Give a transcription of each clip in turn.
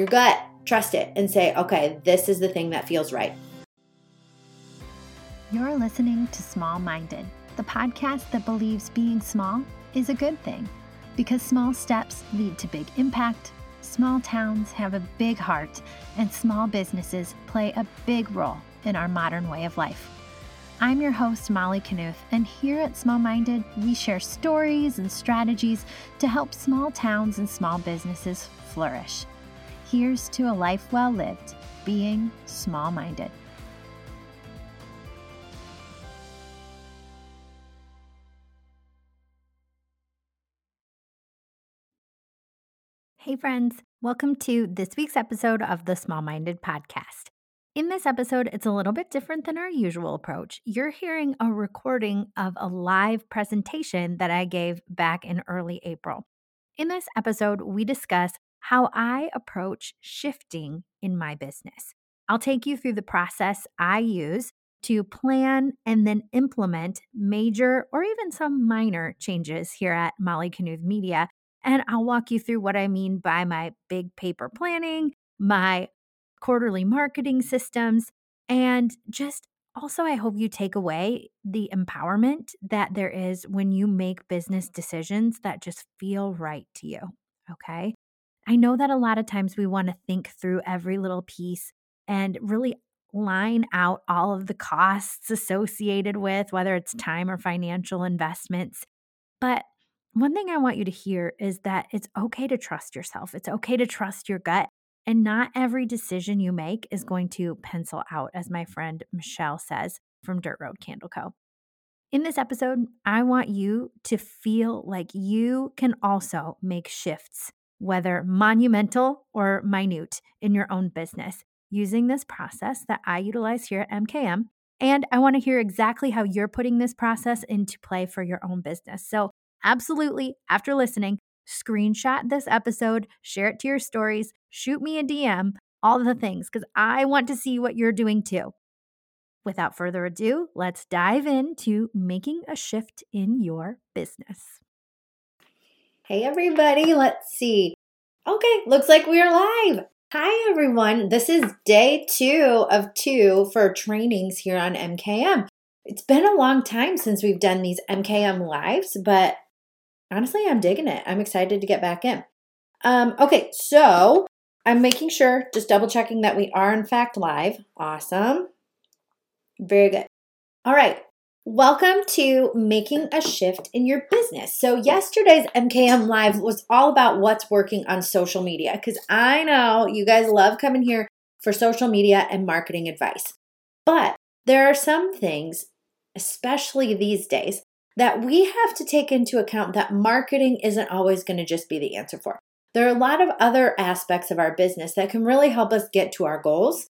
your gut, trust it, and say, okay, this is the thing that feels right. You're listening to Small Minded, the podcast that believes being small is a good thing because small steps lead to big impact, small towns have a big heart, and small businesses play a big role in our modern way of life. I'm your host, Molly Knuth, and here at Small Minded, we share stories and strategies to help small towns and small businesses flourish. Here's to a life well lived, being small minded. Hey, friends, welcome to this week's episode of the Small Minded Podcast. In this episode, it's a little bit different than our usual approach. You're hearing a recording of a live presentation that I gave back in early April. In this episode, we discuss how I approach shifting in my business. I'll take you through the process I use to plan and then implement major or even some minor changes here at Molly Knuth Media. And I'll walk you through what I mean by my big paper planning, my quarterly marketing systems, and just also, I hope you take away the empowerment that there is when you make business decisions that just feel right to you. Okay. I know that a lot of times we want to think through every little piece and really line out all of the costs associated with whether it's time or mm-hmm. financial investments. But one thing I want you to hear is that it's okay to trust yourself. It's okay to trust your gut. And not every decision you make is going to pencil out, as my friend Michelle says from Dirt Road Candle Co. In this episode, I want you to feel like you can also make shifts whether monumental or minute, in your own business using this process that I utilize here at MKM. And I want to hear exactly how you're putting this process into play for your own business. So, absolutely, after listening, screenshot this episode, share it to your stories, shoot me a DM, all the things, because I want to see what you're doing too. Without further ado, let's dive into making a shift in your business. Hey, everybody. Let's see. Okay, looks like we are live. Hi, everyone. This is day two of two for trainings here on MKM. It's been a long time since we've done these MKM lives, but honestly, I'm digging it. I'm excited to get back in. Um, okay, so I'm making sure, just double checking that we are in fact live. Awesome. Very good. All right, Welcome to making a shift in your business. So, yesterday's MKM Live was all about what's working on social media because I know you guys love coming here for social media and marketing advice. But there are some things, especially these days, that we have to take into account that marketing isn't always going to just be the answer for. There are a lot of other aspects of our business that can really help us get to our goals.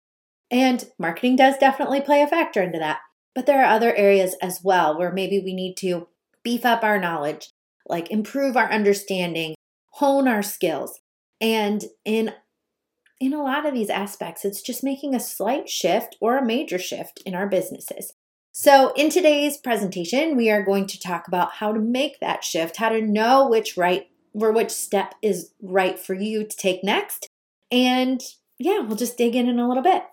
And marketing does definitely play a factor into that. But there are other areas as well where maybe we need to beef up our knowledge, like improve our understanding, hone our skills. And in in a lot of these aspects, it's just making a slight shift or a major shift in our businesses. So, in today's presentation, we are going to talk about how to make that shift, how to know which right or which step is right for you to take next. And yeah, we'll just dig in in a little bit.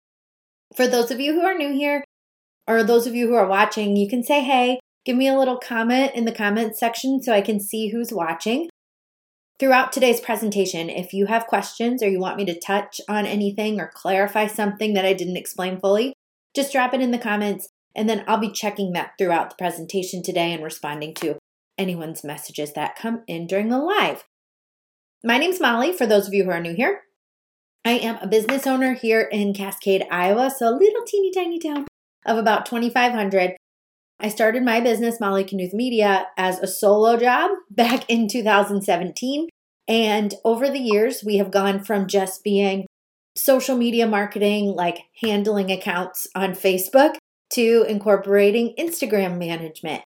For those of you who are new here, or those of you who are watching, you can say, hey, give me a little comment in the comment section so I can see who's watching. Throughout today's presentation, if you have questions or you want me to touch on anything or clarify something that I didn't explain fully, just drop it in the comments and then I'll be checking that throughout the presentation today and responding to anyone's messages that come in during the live. My name's Molly, for those of you who are new here. I am a business owner here in Cascade, Iowa, so a little teeny tiny town of about 2,500. I started my business, Molly Knuth Media, as a solo job back in 2017. And over the years, we have gone from just being social media marketing, like handling accounts on Facebook, to incorporating Instagram management,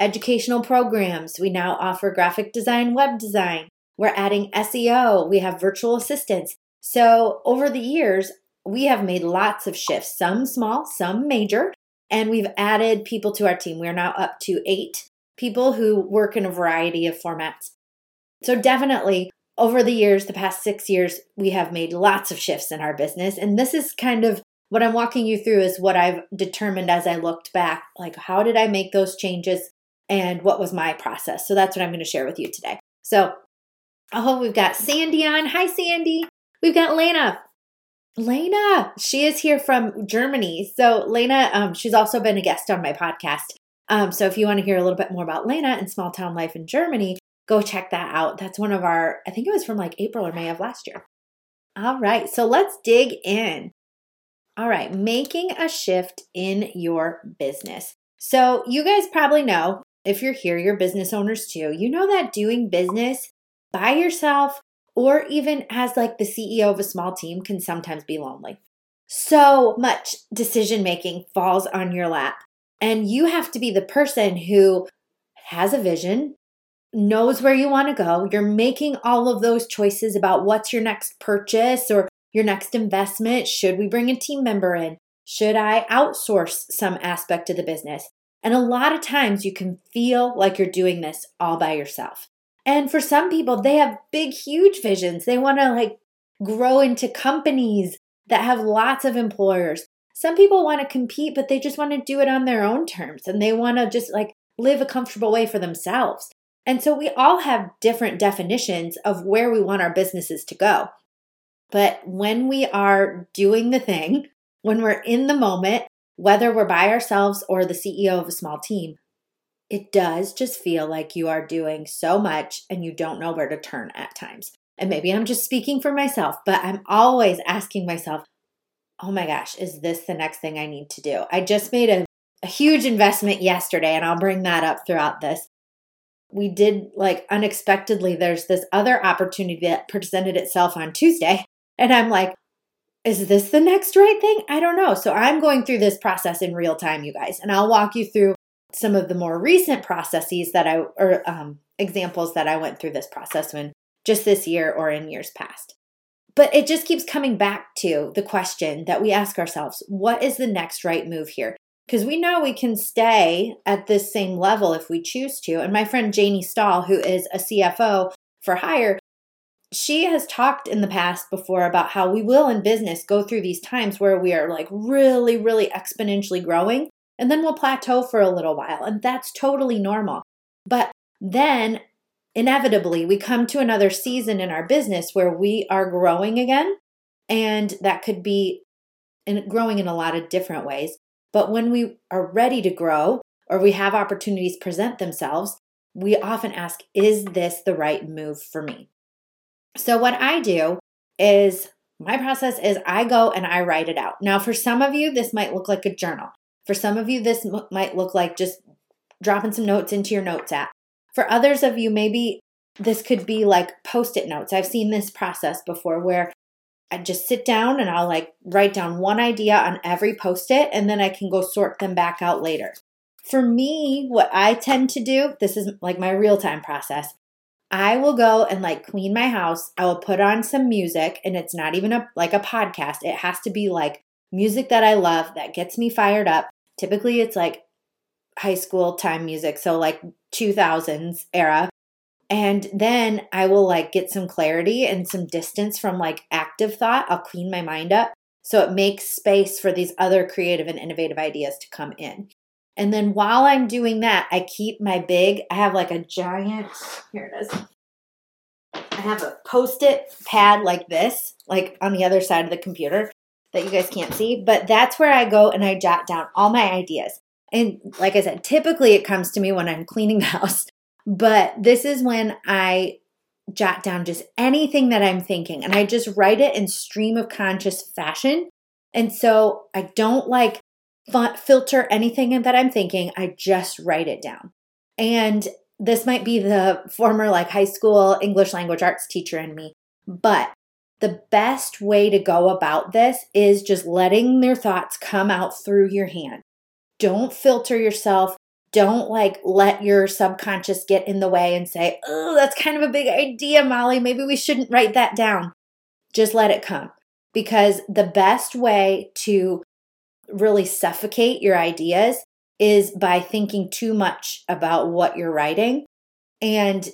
educational programs. We now offer graphic design, web design. We're adding SEO. We have virtual assistants. So over the years, we have made lots of shifts, some small, some major, and we've added people to our team. We're now up to eight people who work in a variety of formats. So, definitely, over the years, the past six years, we have made lots of shifts in our business. And this is kind of what I'm walking you through is what I've determined as I looked back. Like, how did I make those changes and what was my process? So that's what I'm going to share with you today. So, oh, we've got Sandy on. Hi, Sandy. We've got Lena. Lena, she is here from Germany. So, Lena, um, she's also been a guest on my podcast. Um, so, if you want to hear a little bit more about Lena and small town life in Germany, go check that out. That's one of our, I think it was from like April or May of last year. All right, so let's dig in. All right, making a shift in your business. So, you guys probably know if you're here, you're business owners too. You know that doing business by yourself or even as like the CEO of a small team can sometimes be lonely. So much decision making falls on your lap, and you have to be the person who has a vision, knows where you want to go. You're making all of those choices about what's your next purchase or your next investment. Should we bring a team member in? Should I outsource some aspect of the business? And a lot of times you can feel like you're doing this all by yourself. And for some people, they have big, huge visions. They want to like grow into companies that have lots of employers. Some people want to compete, but they just want to do it on their own terms and they want to just like live a comfortable way for themselves. And so we all have different definitions of where we want our businesses to go. But when we are doing the thing, when we're in the moment, whether we're by ourselves or the CEO of a small team, it does just feel like you are doing so much and you don't know where to turn at times. And maybe I'm just speaking for myself, but I'm always asking myself, oh my gosh, is this the next thing I need to do? I just made a, a huge investment yesterday, and I'll bring that up throughout this. We did like unexpectedly, there's this other opportunity that presented itself on Tuesday. And I'm like, is this the next right thing? I don't know. So I'm going through this process in real time, you guys, and I'll walk you through some of the more recent processes that I, or um, examples that I went through this process when just this year or in years past. But it just keeps coming back to the question that we ask ourselves what is the next right move here? Because we know we can stay at this same level if we choose to. And my friend Janie Stahl, who is a CFO for hire, she has talked in the past before about how we will in business go through these times where we are like really, really exponentially growing, and then we'll plateau for a little while. And that's totally normal. But then inevitably, we come to another season in our business where we are growing again. And that could be in growing in a lot of different ways. But when we are ready to grow or we have opportunities present themselves, we often ask, is this the right move for me? So, what I do is my process is I go and I write it out. Now, for some of you, this might look like a journal. For some of you, this m- might look like just dropping some notes into your notes app. For others of you, maybe this could be like post it notes. I've seen this process before where I just sit down and I'll like write down one idea on every post it and then I can go sort them back out later. For me, what I tend to do, this is like my real time process. I will go and like clean my house. I will put on some music and it's not even a like a podcast. It has to be like music that I love that gets me fired up. Typically it's like high school time music, so like 2000s era. And then I will like get some clarity and some distance from like active thought. I'll clean my mind up so it makes space for these other creative and innovative ideas to come in. And then while I'm doing that, I keep my big, I have like a giant, here it is. I have a post it pad like this, like on the other side of the computer that you guys can't see, but that's where I go and I jot down all my ideas. And like I said, typically it comes to me when I'm cleaning the house, but this is when I jot down just anything that I'm thinking and I just write it in stream of conscious fashion. And so I don't like filter anything that I'm thinking, I just write it down. And this might be the former like high school English language arts teacher in me, but the best way to go about this is just letting their thoughts come out through your hand. Don't filter yourself. Don't like let your subconscious get in the way and say, oh, that's kind of a big idea, Molly. Maybe we shouldn't write that down. Just let it come. Because the best way to really suffocate your ideas is by thinking too much about what you're writing. And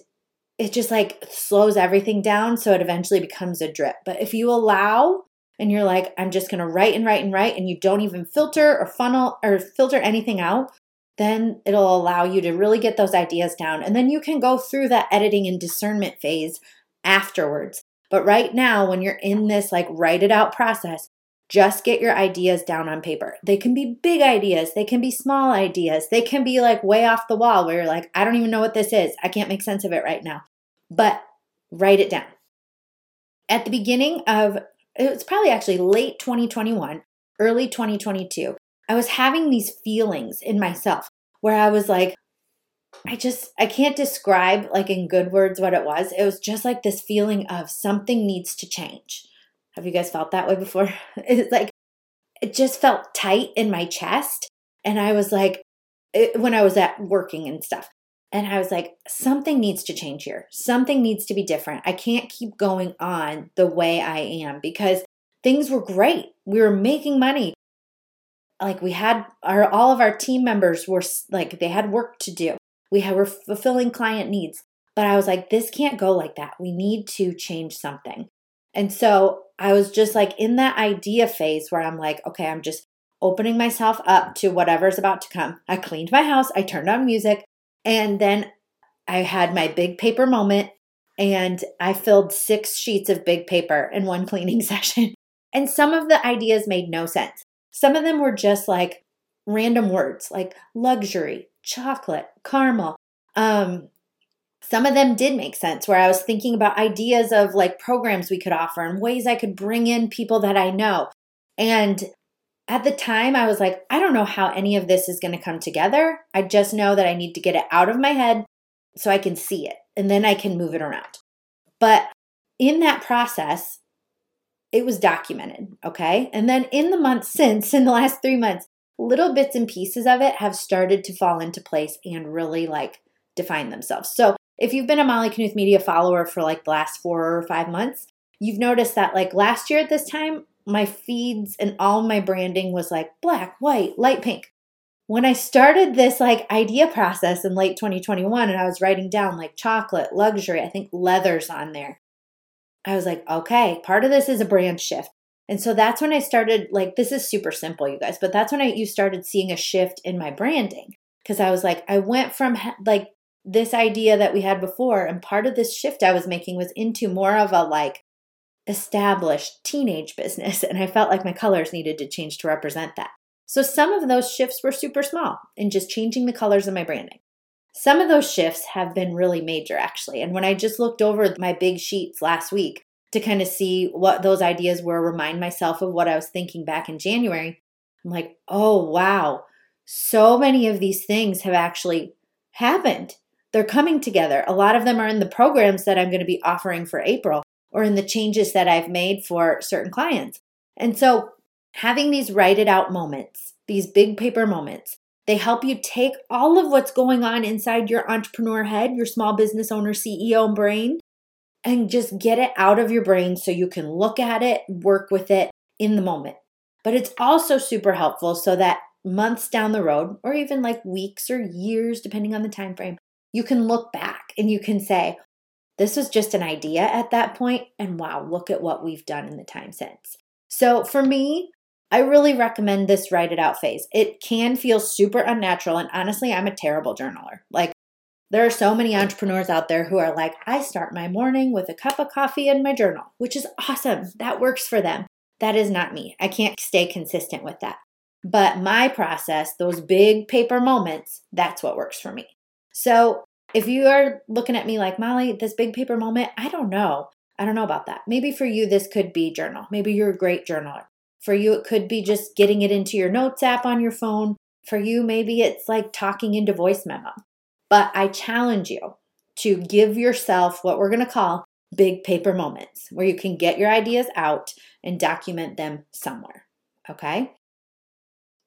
it just like slows everything down so it eventually becomes a drip. But if you allow and you're like, I'm just gonna write and write and write, and you don't even filter or funnel or filter anything out, then it'll allow you to really get those ideas down. And then you can go through that editing and discernment phase afterwards. But right now, when you're in this like write it out process, just get your ideas down on paper. They can be big ideas, they can be small ideas, they can be like way off the wall where you're like, I don't even know what this is. I can't make sense of it right now. But write it down. At the beginning of, it was probably actually late 2021, early 2022, I was having these feelings in myself where I was like, I just, I can't describe like in good words what it was. It was just like this feeling of something needs to change. Have you guys felt that way before? It's like, it just felt tight in my chest. And I was like, it, when I was at working and stuff. And I was like, something needs to change here. Something needs to be different. I can't keep going on the way I am because things were great. We were making money. Like we had our all of our team members were like they had work to do. We had, were fulfilling client needs. But i was like this can't go like that. We need to change something. And so i was just like in that idea phase where i'm like okay i'm just opening myself up to whatever's about to come. I cleaned my house. I turned on music and then i had my big paper moment and i filled six sheets of big paper in one cleaning session and some of the ideas made no sense some of them were just like random words like luxury, chocolate, caramel. Um, some of them did make sense where I was thinking about ideas of like programs we could offer and ways I could bring in people that I know. And at the time, I was like, I don't know how any of this is going to come together. I just know that I need to get it out of my head so I can see it and then I can move it around. But in that process, it was documented, okay? And then in the months since, in the last three months, little bits and pieces of it have started to fall into place and really like define themselves. So if you've been a Molly Knuth Media follower for like the last four or five months, you've noticed that like last year at this time, my feeds and all my branding was like black, white, light pink. When I started this like idea process in late 2021 and I was writing down like chocolate, luxury, I think leathers on there. I was like, okay, part of this is a brand shift. And so that's when I started like this is super simple you guys, but that's when I you started seeing a shift in my branding because I was like I went from like this idea that we had before and part of this shift I was making was into more of a like established teenage business and I felt like my colors needed to change to represent that. So some of those shifts were super small in just changing the colors of my branding. Some of those shifts have been really major, actually. And when I just looked over my big sheets last week to kind of see what those ideas were, remind myself of what I was thinking back in January, I'm like, oh, wow. So many of these things have actually happened. They're coming together. A lot of them are in the programs that I'm going to be offering for April or in the changes that I've made for certain clients. And so having these write it out moments, these big paper moments, they help you take all of what's going on inside your entrepreneur head, your small business owner, CEO brain, and just get it out of your brain so you can look at it, work with it in the moment. But it's also super helpful so that months down the road or even like weeks or years depending on the time frame, you can look back and you can say, this was just an idea at that point and wow, look at what we've done in the time since. So for me, I really recommend this write it out phase. It can feel super unnatural. And honestly, I'm a terrible journaler. Like, there are so many entrepreneurs out there who are like, I start my morning with a cup of coffee and my journal, which is awesome. That works for them. That is not me. I can't stay consistent with that. But my process, those big paper moments, that's what works for me. So if you are looking at me like, Molly, this big paper moment, I don't know. I don't know about that. Maybe for you, this could be journal. Maybe you're a great journaler. For you, it could be just getting it into your notes app on your phone. For you, maybe it's like talking into voice memo. But I challenge you to give yourself what we're going to call big paper moments where you can get your ideas out and document them somewhere. Okay?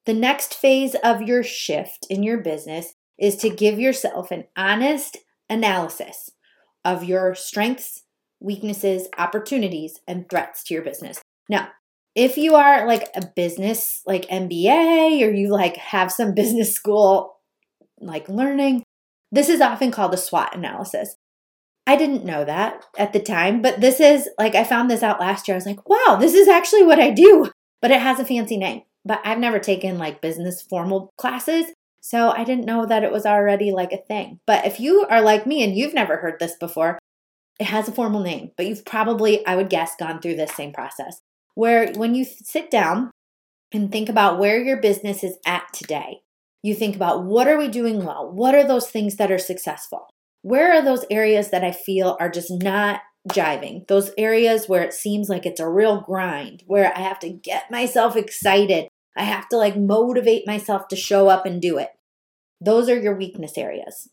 The next phase of your shift in your business is to give yourself an honest analysis of your strengths, weaknesses, opportunities, and threats to your business. Now, if you are like a business like MBA or you like have some business school like learning, this is often called a SWOT analysis. I didn't know that at the time, but this is like I found this out last year. I was like, wow, this is actually what I do, but it has a fancy name. But I've never taken like business formal classes, so I didn't know that it was already like a thing. But if you are like me and you've never heard this before, it has a formal name, but you've probably, I would guess, gone through this same process where when you sit down and think about where your business is at today, you think about what are we doing well? What are those things that are successful? Where are those areas that I feel are just not jiving? Those areas where it seems like it's a real grind, where I have to get myself excited. I have to like motivate myself to show up and do it. Those are your weakness areas.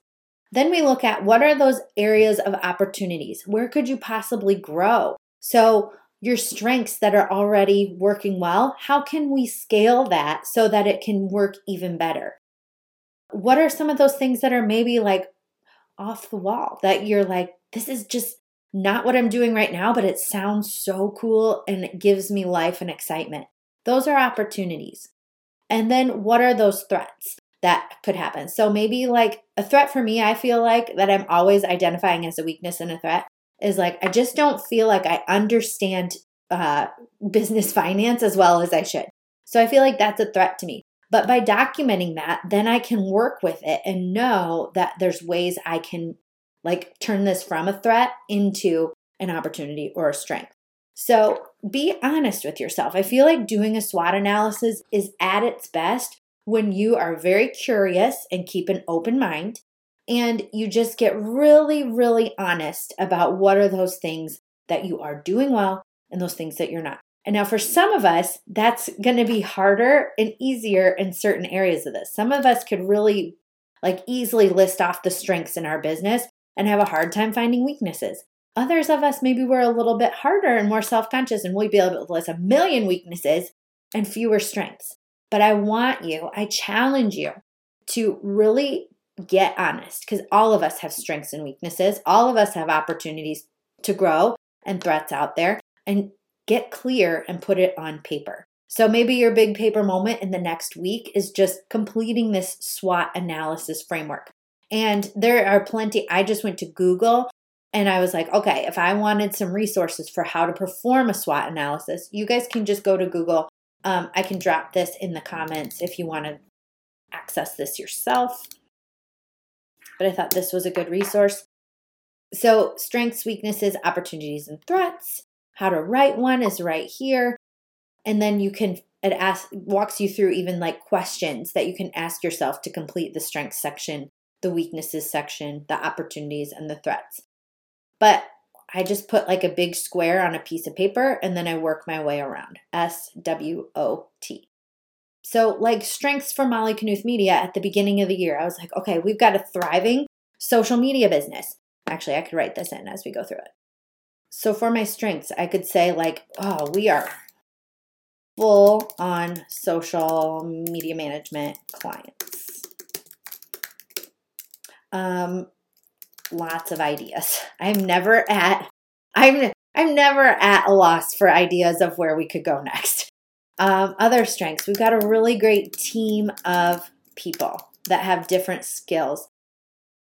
Then we look at what are those areas of opportunities? Where could you possibly grow? So, your strengths that are already working well, how can we scale that so that it can work even better? What are some of those things that are maybe like off the wall that you're like, this is just not what I'm doing right now, but it sounds so cool and it gives me life and excitement? Those are opportunities. And then what are those threats? that could happen. So maybe like a threat for me, I feel like that I'm always identifying as a weakness and a threat is like I just don't feel like I understand uh, business finance as well as I should. So I feel like that's a threat to me. But by documenting that, then I can work with it and know that there's ways I can like turn this from a threat into an opportunity or a strength. So be honest with yourself. I feel like doing a SWOT analysis is at its best when you are very curious and keep an open mind and you just get really, really honest about what are those things that you are doing well and those things that you're not. And now, for some of us, that's going to be harder and easier in certain areas of this. Some of us could really, like, easily list off the strengths in our business and have a hard time finding weaknesses. Others of us, maybe we're a little bit harder and more self conscious, and we'll be able to list a million weaknesses and fewer strengths. But I want you, I challenge you to really get honest because all of us have strengths and weaknesses. All of us have opportunities to grow and threats out there and get clear and put it on paper. So maybe your big paper moment in the next week is just completing this SWOT analysis framework. And there are plenty. I just went to Google and I was like, okay, if I wanted some resources for how to perform a SWOT analysis, you guys can just go to Google um, I can drop this in the comments if you want to access this yourself. But I thought this was a good resource. So, strengths, weaknesses, opportunities, and threats. How to write one is right here. And then you can, it asks, walks you through even like questions that you can ask yourself to complete the strengths section, the weaknesses section, the opportunities, and the threats. But I just put like a big square on a piece of paper and then I work my way around. S W O T. So, like strengths for Molly Knuth Media at the beginning of the year, I was like, okay, we've got a thriving social media business. Actually, I could write this in as we go through it. So, for my strengths, I could say, like, oh, we are full on social media management clients. Um, lots of ideas. I'm never at I'm I'm never at a loss for ideas of where we could go next. Um, other strengths. We've got a really great team of people that have different skills.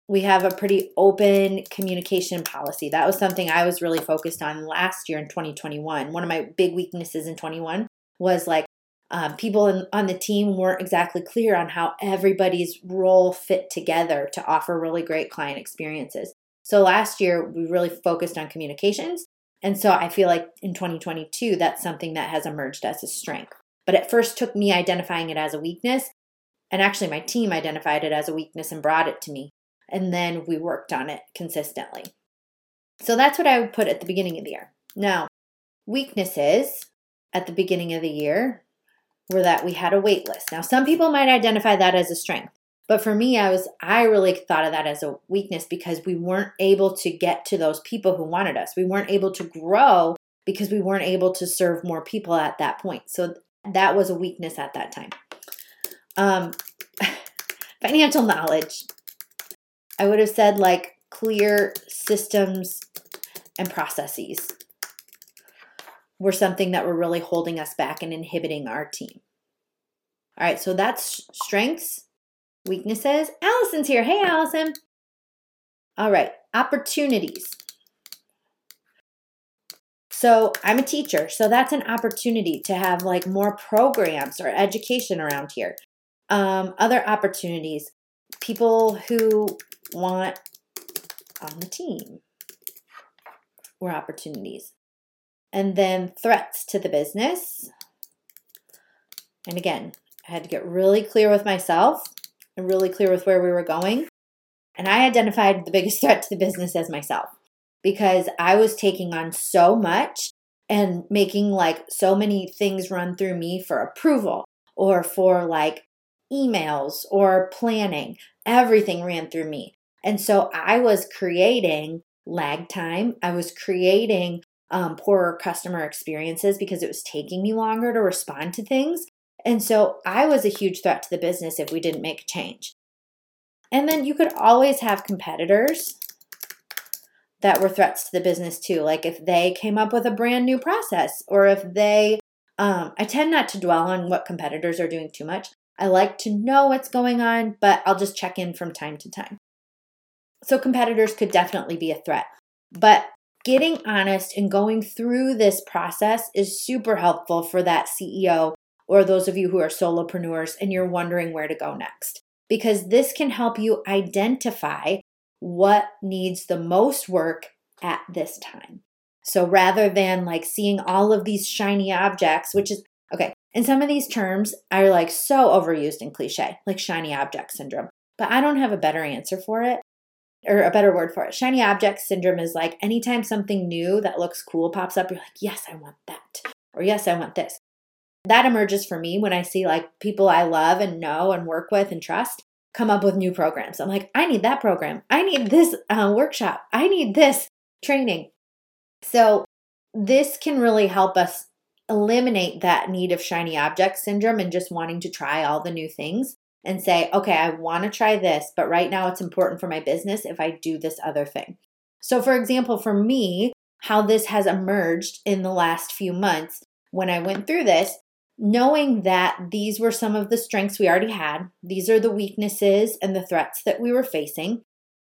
We have a pretty open communication policy. That was something I was really focused on last year in 2021. One of my big weaknesses in 21 was like um, people in, on the team weren't exactly clear on how everybody's role fit together to offer really great client experiences. So last year, we really focused on communications. And so I feel like in 2022, that's something that has emerged as a strength. But it first took me identifying it as a weakness. And actually, my team identified it as a weakness and brought it to me. And then we worked on it consistently. So that's what I would put at the beginning of the year. Now, weaknesses at the beginning of the year were that we had a wait list. Now, some people might identify that as a strength, but for me, I was I really thought of that as a weakness because we weren't able to get to those people who wanted us. We weren't able to grow because we weren't able to serve more people at that point. So that was a weakness at that time. Um, financial knowledge. I would have said like clear systems and processes were something that were really holding us back and inhibiting our team. All right, so that's strengths, weaknesses. Allison's here. Hey, Allison. All right, opportunities. So I'm a teacher, so that's an opportunity to have like more programs or education around here. Um, other opportunities, people who want on the team or opportunities. And then threats to the business. And again, I had to get really clear with myself and really clear with where we were going. And I identified the biggest threat to the business as myself because I was taking on so much and making like so many things run through me for approval or for like emails or planning. Everything ran through me. And so I was creating lag time. I was creating um, poorer customer experiences because it was taking me longer to respond to things. And so I was a huge threat to the business if we didn't make a change. And then you could always have competitors that were threats to the business too. Like if they came up with a brand new process or if they, um, I tend not to dwell on what competitors are doing too much. I like to know what's going on, but I'll just check in from time to time. So competitors could definitely be a threat. But getting honest and going through this process is super helpful for that CEO or those of you who are solopreneurs and you're wondering where to go next. Because this can help you identify what needs the most work at this time. So rather than like seeing all of these shiny objects, which is okay, and some of these terms are like so overused and cliche, like shiny object syndrome, but I don't have a better answer for it or a better word for it. Shiny object syndrome is like anytime something new that looks cool pops up, you're like, yes, I want that. Or yes, I want this. That emerges for me when I see like people I love and know and work with and trust come up with new programs. I'm like, I need that program. I need this uh, workshop. I need this training. So, this can really help us eliminate that need of shiny object syndrome and just wanting to try all the new things and say, okay, I want to try this, but right now it's important for my business if I do this other thing. So, for example, for me, how this has emerged in the last few months when I went through this knowing that these were some of the strengths we already had, these are the weaknesses and the threats that we were facing.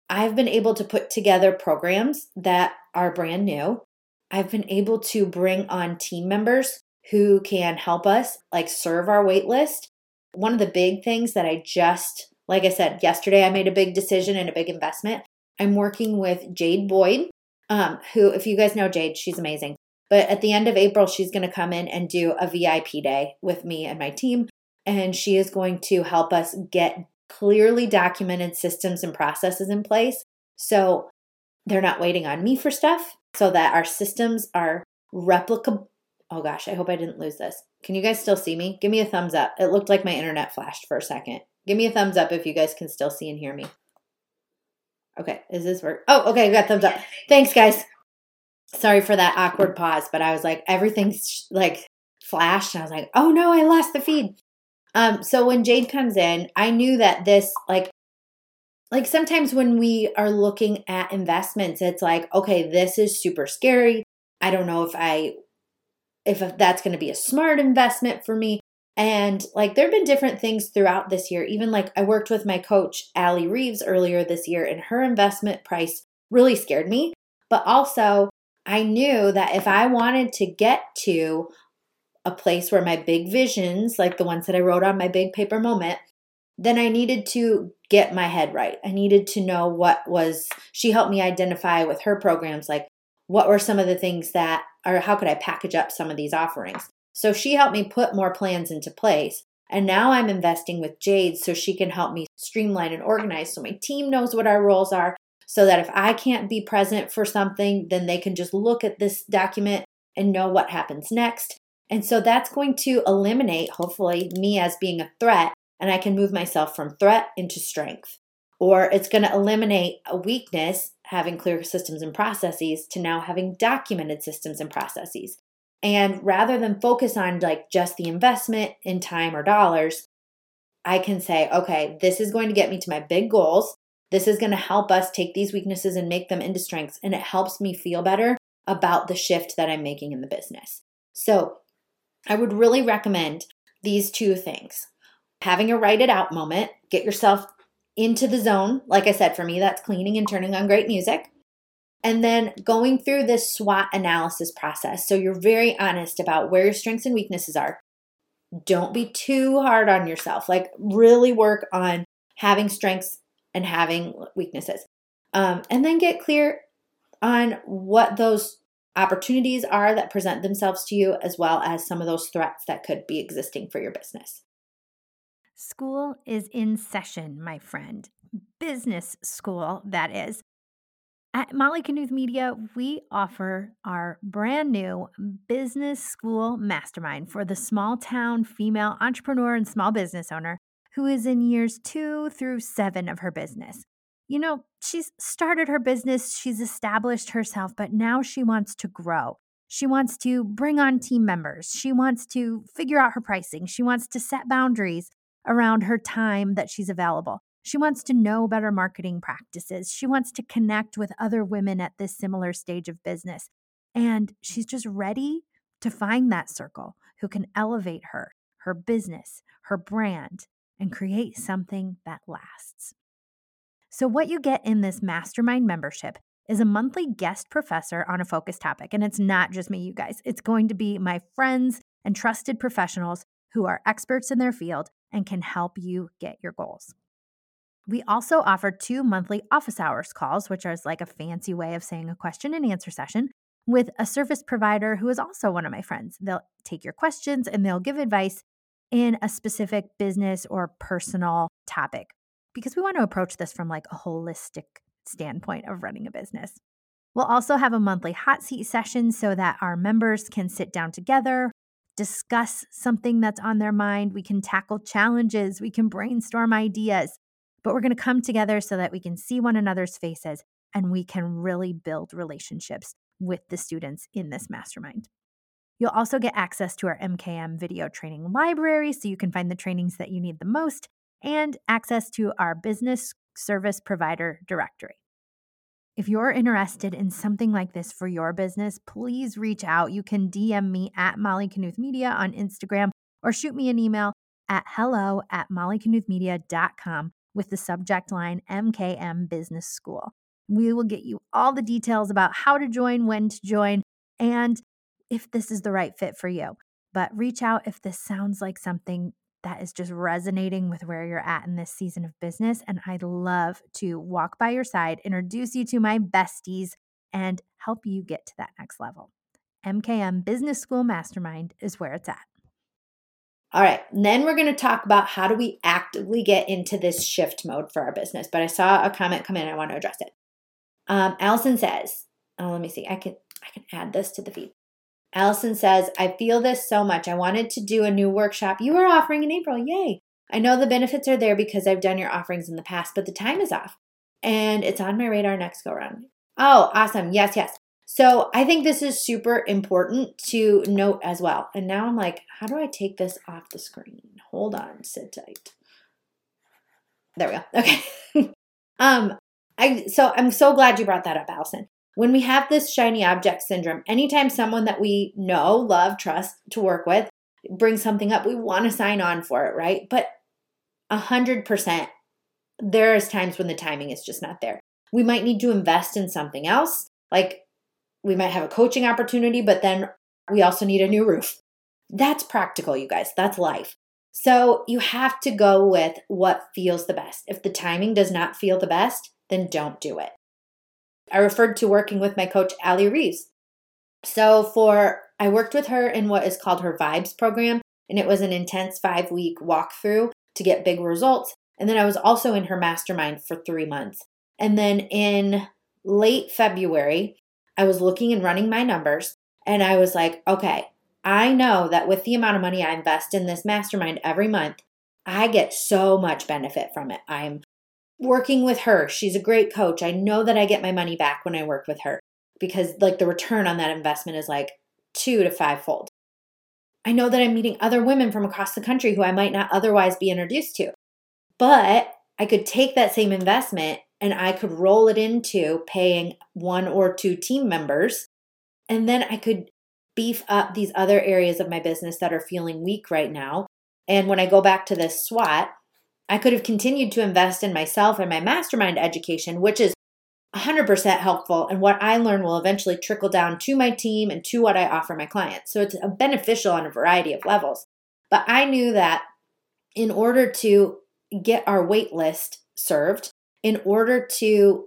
I've been able to put together programs that are brand new. I've been able to bring on team members who can help us, like serve our wait list. One of the big things that I just, like I said, yesterday I made a big decision and a big investment. I'm working with Jade Boyd, um, who, if you guys know Jade, she's amazing. But at the end of April, she's going to come in and do a VIP day with me and my team. And she is going to help us get clearly documented systems and processes in place. So they're not waiting on me for stuff, so that our systems are replicable. Oh gosh, I hope I didn't lose this. Can you guys still see me? Give me a thumbs up. It looked like my internet flashed for a second. Give me a thumbs up if you guys can still see and hear me. Okay, is this work? Oh, okay, I got thumbs up. Thanks, guys sorry for that awkward pause, but I was like, everything's like flashed. And I was like, oh no, I lost the feed. Um, so when Jade comes in, I knew that this, like, like sometimes when we are looking at investments, it's like, okay, this is super scary. I don't know if I, if that's going to be a smart investment for me. And like, there have been different things throughout this year. Even like, I worked with my coach, Allie Reeves, earlier this year, and her investment price really scared me. But also, I knew that if I wanted to get to a place where my big visions, like the ones that I wrote on my big paper moment, then I needed to get my head right. I needed to know what was, she helped me identify with her programs, like what were some of the things that, or how could I package up some of these offerings. So she helped me put more plans into place. And now I'm investing with Jade so she can help me streamline and organize so my team knows what our roles are so that if I can't be present for something, then they can just look at this document and know what happens next. And so that's going to eliminate, hopefully, me as being a threat, and I can move myself from threat into strength. Or it's going to eliminate a weakness, having clear systems and processes, to now having documented systems and processes. And rather than focus on like just the investment in time or dollars, I can say, okay, this is going to get me to my big goals. This is going to help us take these weaknesses and make them into strengths. And it helps me feel better about the shift that I'm making in the business. So I would really recommend these two things having a write it out moment, get yourself into the zone. Like I said, for me, that's cleaning and turning on great music. And then going through this SWOT analysis process. So you're very honest about where your strengths and weaknesses are. Don't be too hard on yourself. Like, really work on having strengths and having weaknesses. Um, and then get clear on what those opportunities are that present themselves to you, as well as some of those threats that could be existing for your business. School is in session, my friend. Business school, that is. At Molly Knuth Media, we offer our brand new business school mastermind for the small town female entrepreneur and small business owner who is in years two through seven of her business. You know, she's started her business, she's established herself, but now she wants to grow. She wants to bring on team members. She wants to figure out her pricing. She wants to set boundaries around her time that she's available. She wants to know better marketing practices. She wants to connect with other women at this similar stage of business. And she's just ready to find that circle who can elevate her, her business, her brand, and create something that lasts. So, what you get in this mastermind membership is a monthly guest professor on a focus topic. And it's not just me, you guys, it's going to be my friends and trusted professionals who are experts in their field and can help you get your goals. We also offer two monthly office hours calls, which is like a fancy way of saying a question and answer session with a service provider who is also one of my friends. They'll take your questions and they'll give advice in a specific business or personal topic because we want to approach this from like a holistic standpoint of running a business. We'll also have a monthly hot seat session so that our members can sit down together, discuss something that's on their mind. We can tackle challenges, we can brainstorm ideas, but we're going to come together so that we can see one another's faces and we can really build relationships with the students in this mastermind. You'll also get access to our MKM video training library so you can find the trainings that you need the most and access to our business service provider directory. If you're interested in something like this for your business, please reach out. You can DM me at Molly Knuth Media on Instagram or shoot me an email at hello at mollyknuthmedia.com with the subject line MKM Business School. We will get you all the details about how to join, when to join, and if this is the right fit for you. But reach out if this sounds like something that is just resonating with where you're at in this season of business. And I'd love to walk by your side, introduce you to my besties, and help you get to that next level. MKM Business School Mastermind is where it's at. All right, then we're going to talk about how do we actively get into this shift mode for our business. But I saw a comment come in, I want to address it. Um, Allison says, "Oh, let me see. I can I can add this to the feed." Allison says, I feel this so much. I wanted to do a new workshop you are offering in April. Yay. I know the benefits are there because I've done your offerings in the past, but the time is off and it's on my radar next go round. Oh, awesome. Yes, yes. So I think this is super important to note as well. And now I'm like, how do I take this off the screen? Hold on, sit tight. There we go. Okay. um, I so I'm so glad you brought that up, Allison. When we have this shiny object syndrome, anytime someone that we know, love, trust to work with brings something up, we want to sign on for it, right? But a hundred percent, there is times when the timing is just not there. We might need to invest in something else. Like we might have a coaching opportunity, but then we also need a new roof. That's practical, you guys. That's life. So you have to go with what feels the best. If the timing does not feel the best, then don't do it. I referred to working with my coach, Allie Reeves. So for I worked with her in what is called her Vibes program, and it was an intense five week walkthrough to get big results. And then I was also in her mastermind for three months. And then in late February, I was looking and running my numbers, and I was like, okay, I know that with the amount of money I invest in this mastermind every month, I get so much benefit from it. I'm working with her, she's a great coach. I know that I get my money back when I work with her because like the return on that investment is like two to five fold. I know that I'm meeting other women from across the country who I might not otherwise be introduced to. But I could take that same investment and I could roll it into paying one or two team members. And then I could beef up these other areas of my business that are feeling weak right now. And when I go back to this SWOT, I could have continued to invest in myself and my mastermind education, which is 100% helpful. And what I learn will eventually trickle down to my team and to what I offer my clients. So it's beneficial on a variety of levels. But I knew that in order to get our wait list served, in order to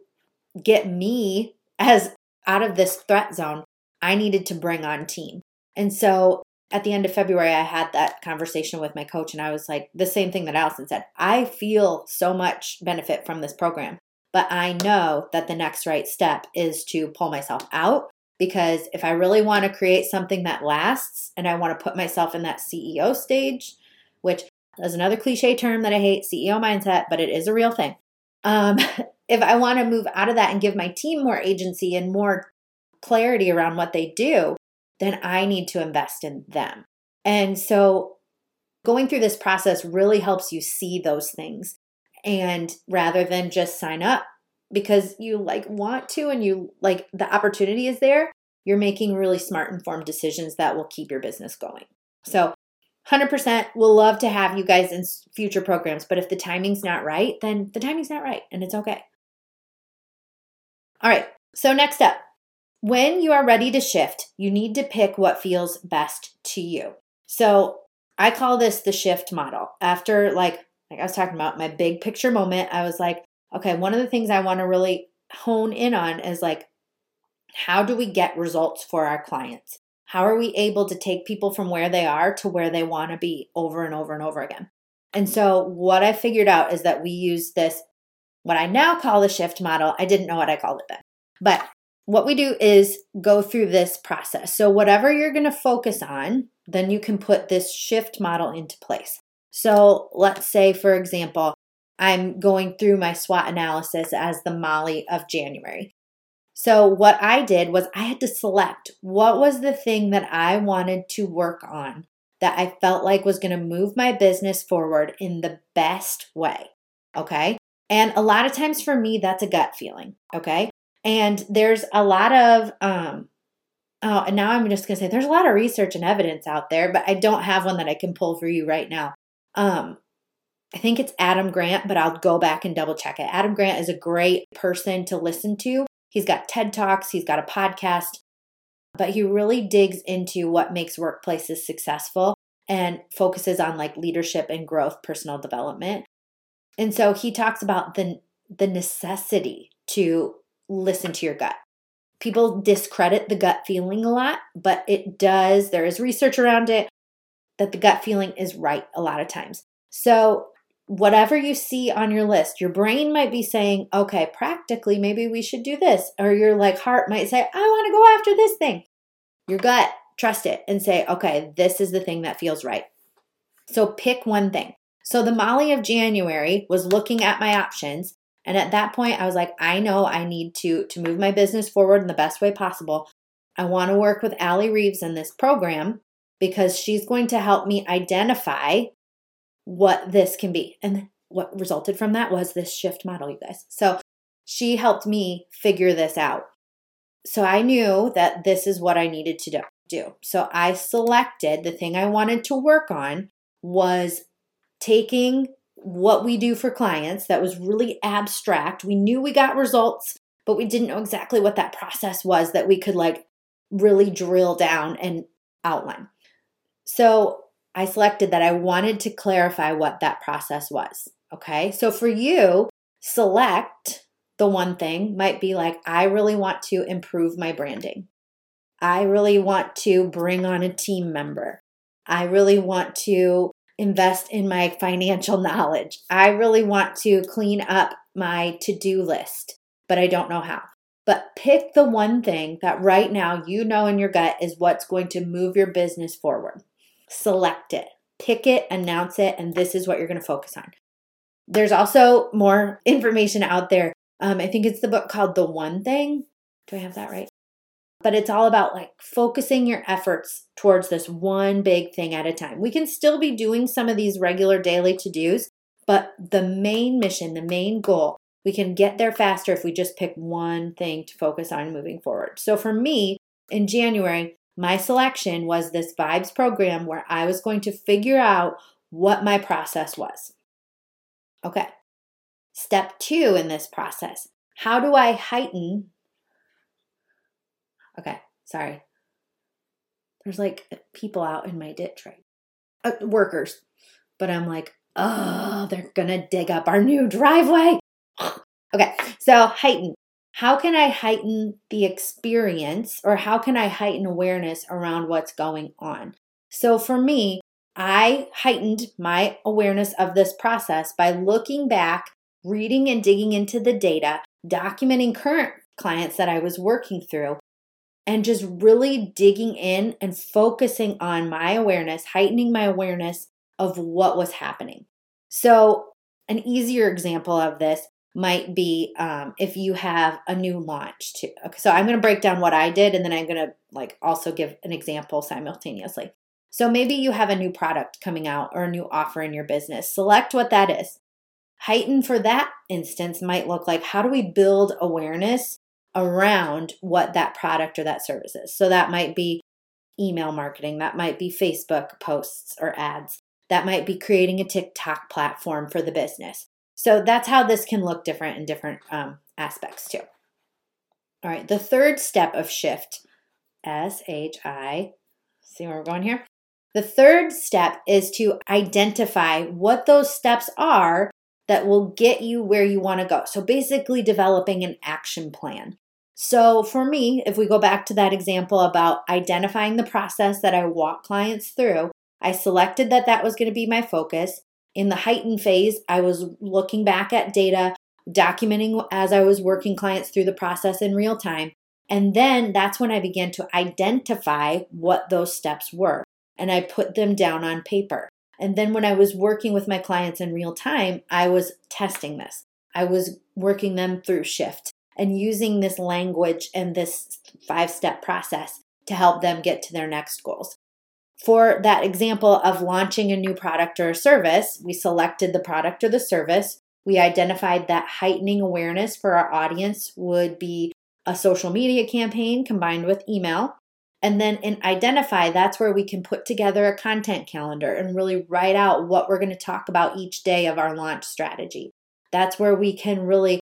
get me as out of this threat zone, I needed to bring on team. And so at the end of February, I had that conversation with my coach, and I was like, the same thing that Allison said. I feel so much benefit from this program, but I know that the next right step is to pull myself out because if I really want to create something that lasts and I want to put myself in that CEO stage, which is another cliche term that I hate, CEO mindset, but it is a real thing. Um, if I want to move out of that and give my team more agency and more clarity around what they do, then I need to invest in them. And so going through this process really helps you see those things. And rather than just sign up because you like want to and you like the opportunity is there, you're making really smart informed decisions that will keep your business going. So 100% we'll love to have you guys in future programs, but if the timing's not right, then the timing's not right and it's okay. All right. So next up, when you are ready to shift, you need to pick what feels best to you. So I call this the shift model. After like like I was talking about my big picture moment, I was like, okay, one of the things I want to really hone in on is like how do we get results for our clients? How are we able to take people from where they are to where they want to be over and over and over again? And so what I figured out is that we use this what I now call the shift model. I didn't know what I called it then. But what we do is go through this process. So, whatever you're going to focus on, then you can put this shift model into place. So, let's say, for example, I'm going through my SWOT analysis as the Molly of January. So, what I did was I had to select what was the thing that I wanted to work on that I felt like was going to move my business forward in the best way. Okay. And a lot of times for me, that's a gut feeling. Okay. And there's a lot of, um, oh, and now I'm just going to say there's a lot of research and evidence out there, but I don't have one that I can pull for you right now. Um, I think it's Adam Grant, but I'll go back and double check it. Adam Grant is a great person to listen to. He's got TED Talks, he's got a podcast, but he really digs into what makes workplaces successful and focuses on like leadership and growth, personal development. And so he talks about the the necessity to listen to your gut. People discredit the gut feeling a lot, but it does, there is research around it that the gut feeling is right a lot of times. So, whatever you see on your list, your brain might be saying, okay, practically, maybe we should do this. Or your like heart might say, I want to go after this thing. Your gut, trust it and say, okay, this is the thing that feels right. So pick one thing. So the Molly of January was looking at my options and at that point, I was like, I know I need to to move my business forward in the best way possible. I want to work with Allie Reeves in this program because she's going to help me identify what this can be. And what resulted from that was this shift model, you guys. So she helped me figure this out. So I knew that this is what I needed to do. So I selected the thing I wanted to work on was taking what we do for clients that was really abstract. We knew we got results, but we didn't know exactly what that process was that we could like really drill down and outline. So I selected that I wanted to clarify what that process was. Okay. So for you, select the one thing might be like, I really want to improve my branding. I really want to bring on a team member. I really want to invest in my financial knowledge. I really want to clean up my to do list, but I don't know how. But pick the one thing that right now you know in your gut is what's going to move your business forward. Select it, pick it, announce it, and this is what you're going to focus on. There's also more information out there. Um, I think it's the book called The One Thing. Do I have that right? But it's all about like focusing your efforts towards this one big thing at a time. We can still be doing some of these regular daily to dos, but the main mission, the main goal, we can get there faster if we just pick one thing to focus on moving forward. So for me, in January, my selection was this Vibes program where I was going to figure out what my process was. Okay. Step two in this process how do I heighten? Okay, sorry. There's like people out in my ditch, right? Uh, workers. But I'm like, oh, they're gonna dig up our new driveway. okay, so heighten. How can I heighten the experience or how can I heighten awareness around what's going on? So for me, I heightened my awareness of this process by looking back, reading and digging into the data, documenting current clients that I was working through, and just really digging in and focusing on my awareness, heightening my awareness of what was happening. So, an easier example of this might be um, if you have a new launch too. Okay, so I'm going to break down what I did, and then I'm going to like also give an example simultaneously. So maybe you have a new product coming out or a new offer in your business. Select what that is. Heighten for that instance might look like how do we build awareness around what that product or that service is? So that might be email marketing, that might be Facebook posts or ads, that might be creating a TikTok platform for the business. So that's how this can look different in different um, aspects too. All right, the third step of shift, S H I, see where we're going here? The third step is to identify what those steps are that will get you where you want to go. So basically, developing an action plan. So for me, if we go back to that example about identifying the process that I walk clients through, I selected that that was going to be my focus. In the heightened phase, I was looking back at data, documenting as I was working clients through the process in real time. And then that's when I began to identify what those steps were. And I put them down on paper. And then when I was working with my clients in real time, I was testing this. I was working them through shift and using this language and this five step process to help them get to their next goals. For that example of launching a new product or service, we selected the product or the service. We identified that heightening awareness for our audience would be a social media campaign combined with email. And then in Identify, that's where we can put together a content calendar and really write out what we're going to talk about each day of our launch strategy. That's where we can really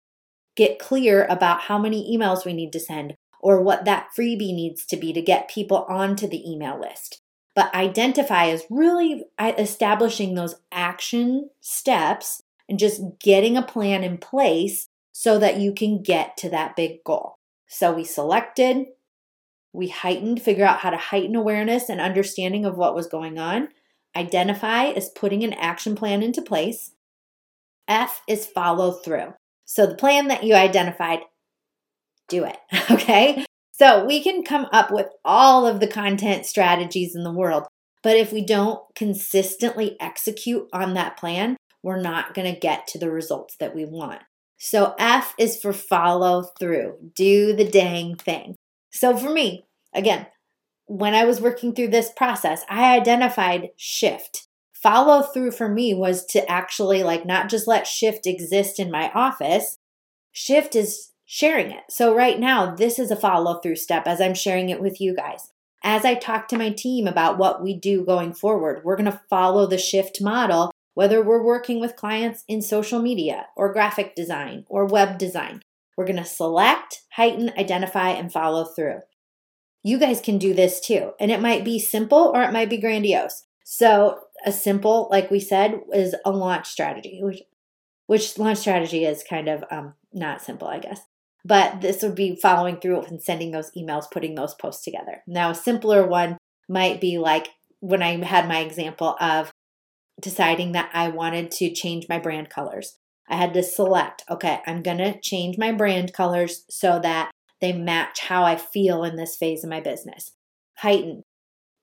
get clear about how many emails we need to send or what that freebie needs to be to get people onto the email list. But Identify is really uh, establishing those action steps and just getting a plan in place so that you can get to that big goal. So we selected, we heightened, figure out how to heighten awareness and understanding of what was going on. Identify is putting an action plan into place. F is follow through. So the plan that you identified, do it. Okay. So we can come up with all of the content strategies in the world, but if we don't consistently execute on that plan, we're not going to get to the results that we want. So F is for follow through. Do the dang thing. So for me, again, when I was working through this process, I identified shift. Follow through for me was to actually like not just let shift exist in my office. Shift is sharing it. So right now, this is a follow through step as I'm sharing it with you guys. As I talk to my team about what we do going forward, we're going to follow the shift model, whether we're working with clients in social media or graphic design or web design. We're going to select, heighten, identify, and follow through. You guys can do this too. And it might be simple or it might be grandiose. So, a simple, like we said, is a launch strategy, which, which launch strategy is kind of um, not simple, I guess. But this would be following through and sending those emails, putting those posts together. Now, a simpler one might be like when I had my example of deciding that I wanted to change my brand colors. I had to select, okay, I'm going to change my brand colors so that they match how I feel in this phase of my business. Heighten,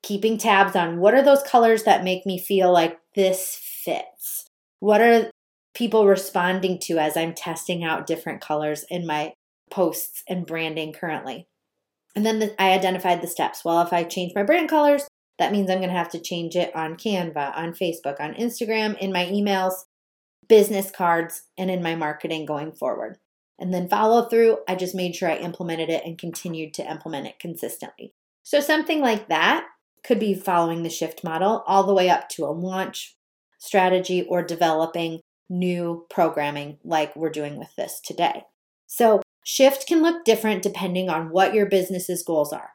keeping tabs on what are those colors that make me feel like this fits? What are people responding to as I'm testing out different colors in my posts and branding currently? And then the, I identified the steps. Well, if I change my brand colors, that means I'm going to have to change it on Canva, on Facebook, on Instagram, in my emails, business cards, and in my marketing going forward. And then follow through, I just made sure I implemented it and continued to implement it consistently. So, something like that could be following the shift model all the way up to a launch strategy or developing new programming like we're doing with this today. So, shift can look different depending on what your business's goals are.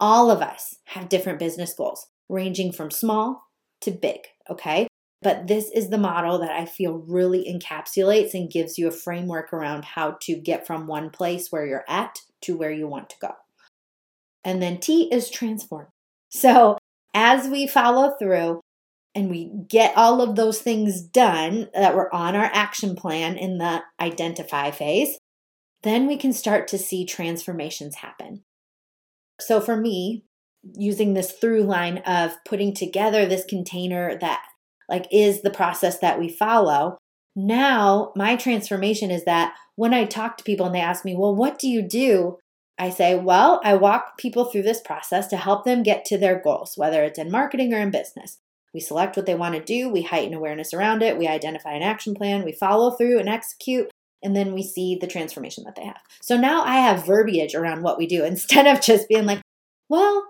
All of us have different business goals, ranging from small to big, okay? But this is the model that I feel really encapsulates and gives you a framework around how to get from one place where you're at to where you want to go. And then T is transform. So, as we follow through, and we get all of those things done that were on our action plan in the identify phase, then we can start to see transformations happen. So for me, using this through line of putting together this container that like is the process that we follow, now my transformation is that when I talk to people and they ask me, "Well, what do you do?" I say, "Well, I walk people through this process to help them get to their goals, whether it's in marketing or in business. We select what they want to do, we heighten awareness around it, we identify an action plan, we follow through and execute, and then we see the transformation that they have. So now I have verbiage around what we do instead of just being like, well,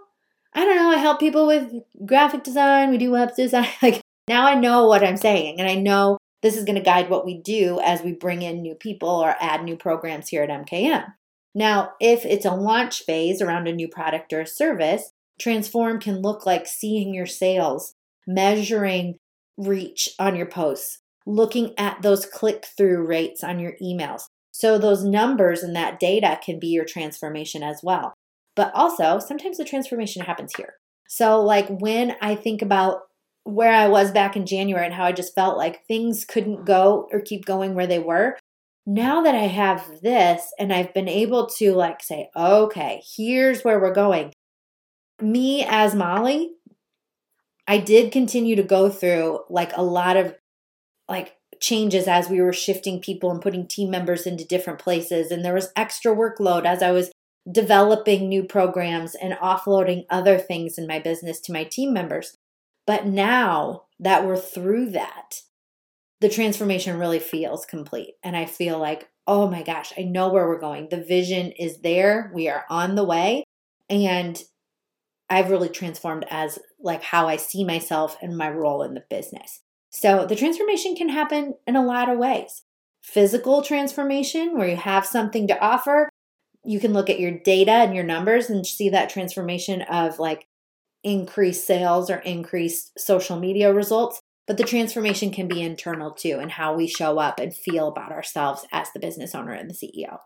I don't know, I help people with graphic design, we do web design. Like now I know what I'm saying and I know this is going to guide what we do as we bring in new people or add new programs here at MKM. Now, if it's a launch phase around a new product or a service, transform can look like seeing your sales measuring reach on your posts, looking at those click through rates on your emails. So, those numbers and that data can be your transformation as well. But also, sometimes the transformation happens here. So, like when I think about where I was back in January and how I just felt like things couldn't go or keep going where they were, now that I have this and I've been able to like say, okay, here's where we're going. Me as Molly, I did continue to go through like a lot of like changes as we were shifting people and putting team members into different places. And there was extra workload as I was developing new programs and offloading other things in my business to my team members. But now that we're through that, the transformation really feels complete. And I feel like, oh my gosh, I know where we're going. The vision is there. We are on the way. And I've really transformed as like how I see myself and my role in the business. So the transformation can happen in a lot of ways. Physical transformation, where you have something to offer, you can look at your data and your numbers and see that transformation of like increased sales or increased social media results. But the transformation can be internal too, and how we show up and feel about ourselves as the business owner and the CEO.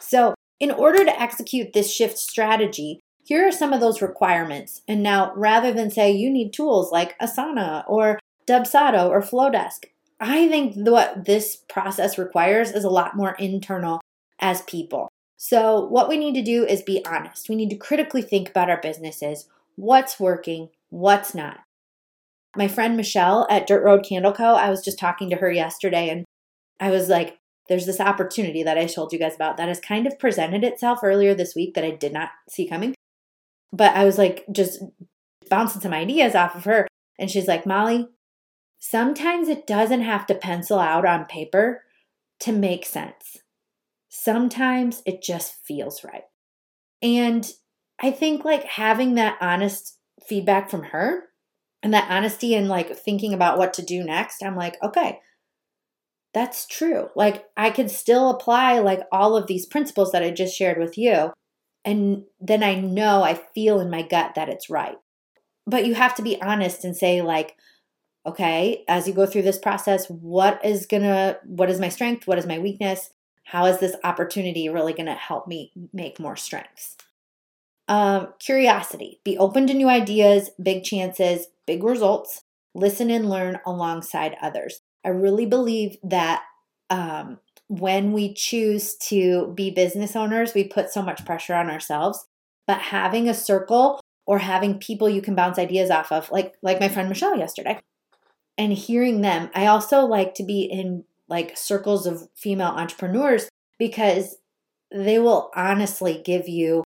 So, in order to execute this shift strategy, here are some of those requirements. And now, rather than say you need tools like Asana or Dubsado or Flodesk, I think what this process requires is a lot more internal as people. So, what we need to do is be honest. We need to critically think about our businesses what's working, what's not. My friend Michelle at Dirt Road Candle Co., I was just talking to her yesterday and I was like, there's this opportunity that I told you guys about that has kind of presented itself earlier this week that I did not see coming but I was like just bouncing some ideas off of her. And she's like, Molly, sometimes it doesn't have to pencil out on paper to make sense. Sometimes it just feels right. And I think like having that honest feedback from her and that honesty and like thinking about what to do next, I'm like, okay, that's true. Like I could still apply like all of these principles that I just shared with you and then I know, I feel in my gut that it's right. But you have to be honest and say, like, okay, as you go through this process, what is gonna, what is my strength? What is my weakness? How is this opportunity really gonna help me make more strengths? Um, curiosity, be open to new ideas, big chances, big results, listen and learn alongside others. I really believe that um, when we choose to be business owners, we put so much pressure on ourselves. But having a circle or having people you can bounce ideas off of, like like my friend Michelle yesterday, and hearing them. I also like to be in like circles of female entrepreneurs because they will honestly give you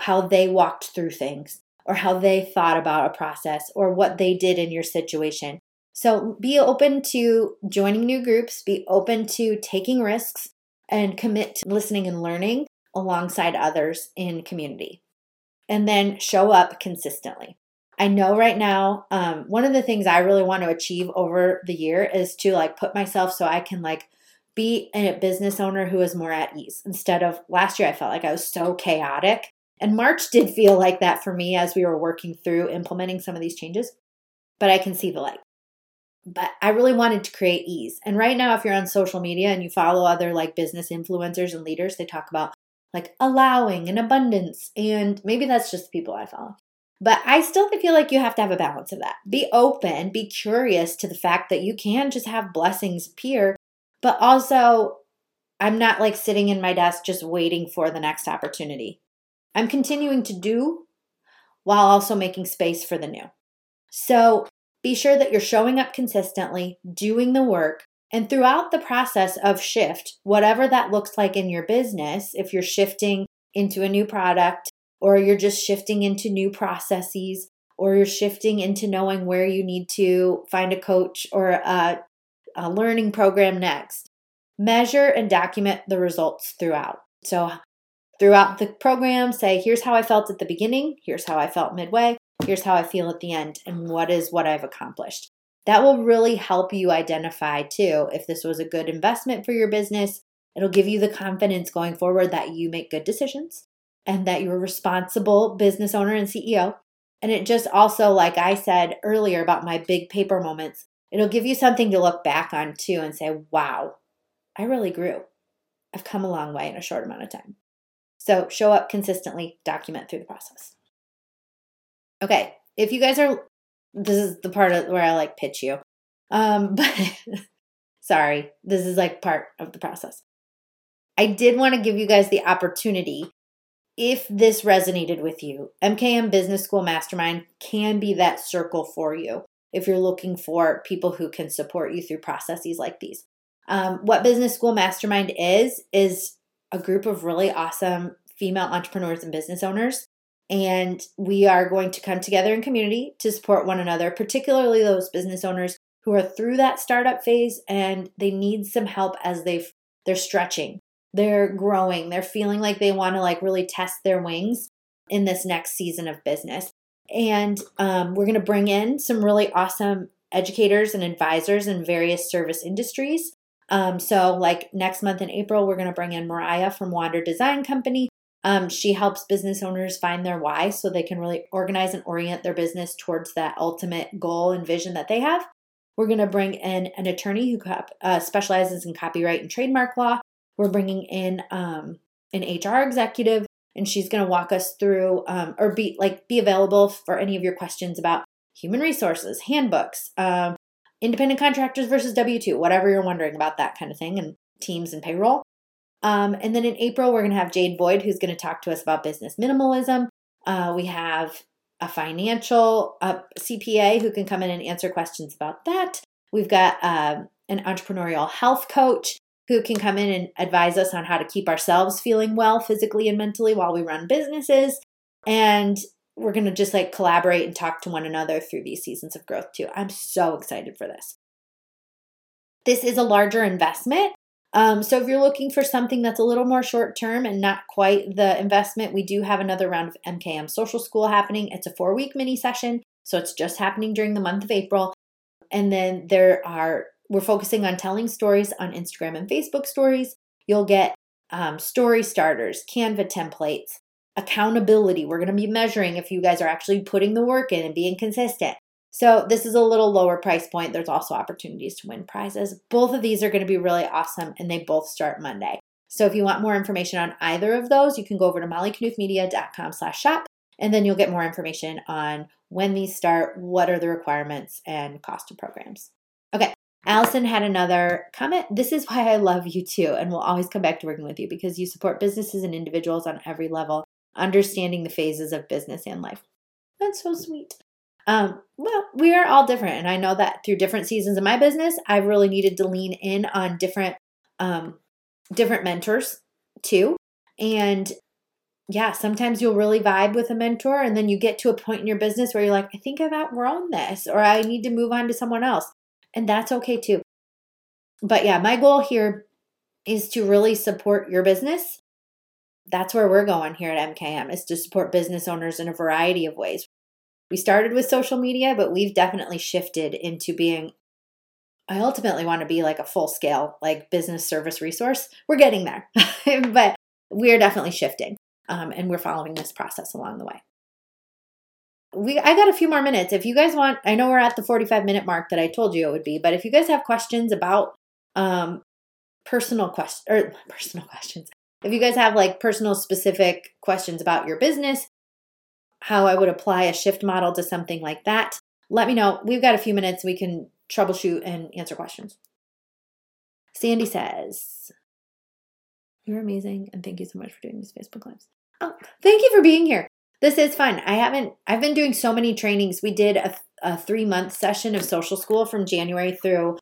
how they walked through things or how they thought about a process or what they did in your situation. So be open to joining new groups, be open to taking risks, and commit to listening and learning alongside others in community. And then show up consistently. I know right now, um, one of the things I really want to achieve over the year is to like put myself so I can like be a business owner who is more at ease instead of last year. I felt like I was so chaotic. And March did feel like that for me as we were working through implementing some of these changes, but I can see the light. But I really wanted to create ease. And right now, if you're on social media and you follow other like business influencers and leaders, they talk about like allowing and abundance. And maybe that's just the people I follow. But I still feel like you have to have a balance of that. Be open, be curious to the fact that you can just have blessings appear, but also I'm not like sitting in my desk just waiting for the next opportunity. I'm continuing to do while also making space for the new. So be sure that you're showing up consistently, doing the work, and throughout the process of shift, whatever that looks like in your business, if you're shifting into a new product, or you're just shifting into new processes, or you're shifting into knowing where you need to find a coach or a, a learning program next. Measure and document the results throughout. So, throughout the program, say, here's how I felt at the beginning, here's how I felt midway, here's how I feel at the end, and what is what I've accomplished. That will really help you identify too if this was a good investment for your business. It'll give you the confidence going forward that you make good decisions and that you're a responsible business owner and CEO. And it just also, like I said earlier about my big paper moments, it'll give you something to look back on too and say, wow, I really grew. I've come a long way in a short amount of time. So show up consistently, document through the process. Okay, if you guys are, this is the part of where I like pitch you. Um, but sorry, this is like part of the process. I did want to give you guys the opportunity if this resonated with you, MKM Business School Mastermind can be that circle for you if you're looking for people who can support you through processes like these. Um, what Business School Mastermind is, is a group of really awesome female entrepreneurs and business owners. And we are going to come together in community to support one another, particularly those business owners who are through that startup phase and they need some help as they've they're stretching they're growing they're feeling like they want to like really test their wings in this next season of business and um, we're going to bring in some really awesome educators and advisors in various service industries um, so like next month in april we're going to bring in mariah from wander design company. Um, she helps business owners find their why so they can really organize and orient their business towards that ultimate goal and vision that they have. We're going to bring in an attorney who uh, specializes in copyright and trademark law. We're bringing in um, an HR executive, and she's going to walk us through um, or be like be available for any of your questions about human resources, handbooks, um, independent contractors versus W two, whatever you're wondering about that kind of thing, and teams and payroll. Um, and then in April, we're going to have Jade Boyd, who's going to talk to us about business minimalism. Uh, we have a financial uh, CPA who can come in and answer questions about that. We've got uh, an entrepreneurial health coach who can come in and advise us on how to keep ourselves feeling well physically and mentally while we run businesses. And we're going to just like collaborate and talk to one another through these seasons of growth too. I'm so excited for this. This is a larger investment. Um, so if you're looking for something that's a little more short term and not quite the investment, we do have another round of MKM Social School happening. It's a four week mini session. So it's just happening during the month of April. And then there are we're focusing on telling stories on Instagram and Facebook stories. You'll get um, story starters, Canva templates, accountability. We're going to be measuring if you guys are actually putting the work in and being consistent. So, this is a little lower price point. There's also opportunities to win prizes. Both of these are going to be really awesome and they both start Monday. So, if you want more information on either of those, you can go over to mollyknuthmedia.com slash shop and then you'll get more information on when these start, what are the requirements, and cost of programs. Okay, Allison had another comment. This is why I love you too, and will always come back to working with you because you support businesses and individuals on every level, understanding the phases of business and life. That's so sweet. Um, well, we are all different, and I know that through different seasons of my business, I've really needed to lean in on different, um, different mentors too. And yeah, sometimes you'll really vibe with a mentor, and then you get to a point in your business where you're like, I think I've outgrown this, or I need to move on to someone else and that's okay too. But yeah, my goal here is to really support your business. That's where we're going here at MKM is to support business owners in a variety of ways. We started with social media, but we've definitely shifted into being I ultimately want to be like a full scale, like business service resource. We're getting there, but we're definitely shifting. Um, and we're following this process along the way. We, I got a few more minutes. If you guys want, I know we're at the 45 minute mark that I told you it would be, but if you guys have questions about um, personal questions or personal questions, if you guys have like personal specific questions about your business, how I would apply a shift model to something like that, let me know. We've got a few minutes. We can troubleshoot and answer questions. Sandy says, You're amazing, and thank you so much for doing these Facebook Lives. Oh, thank you for being here. This is fun. I haven't, I've been doing so many trainings. We did a, a three month session of social school from January through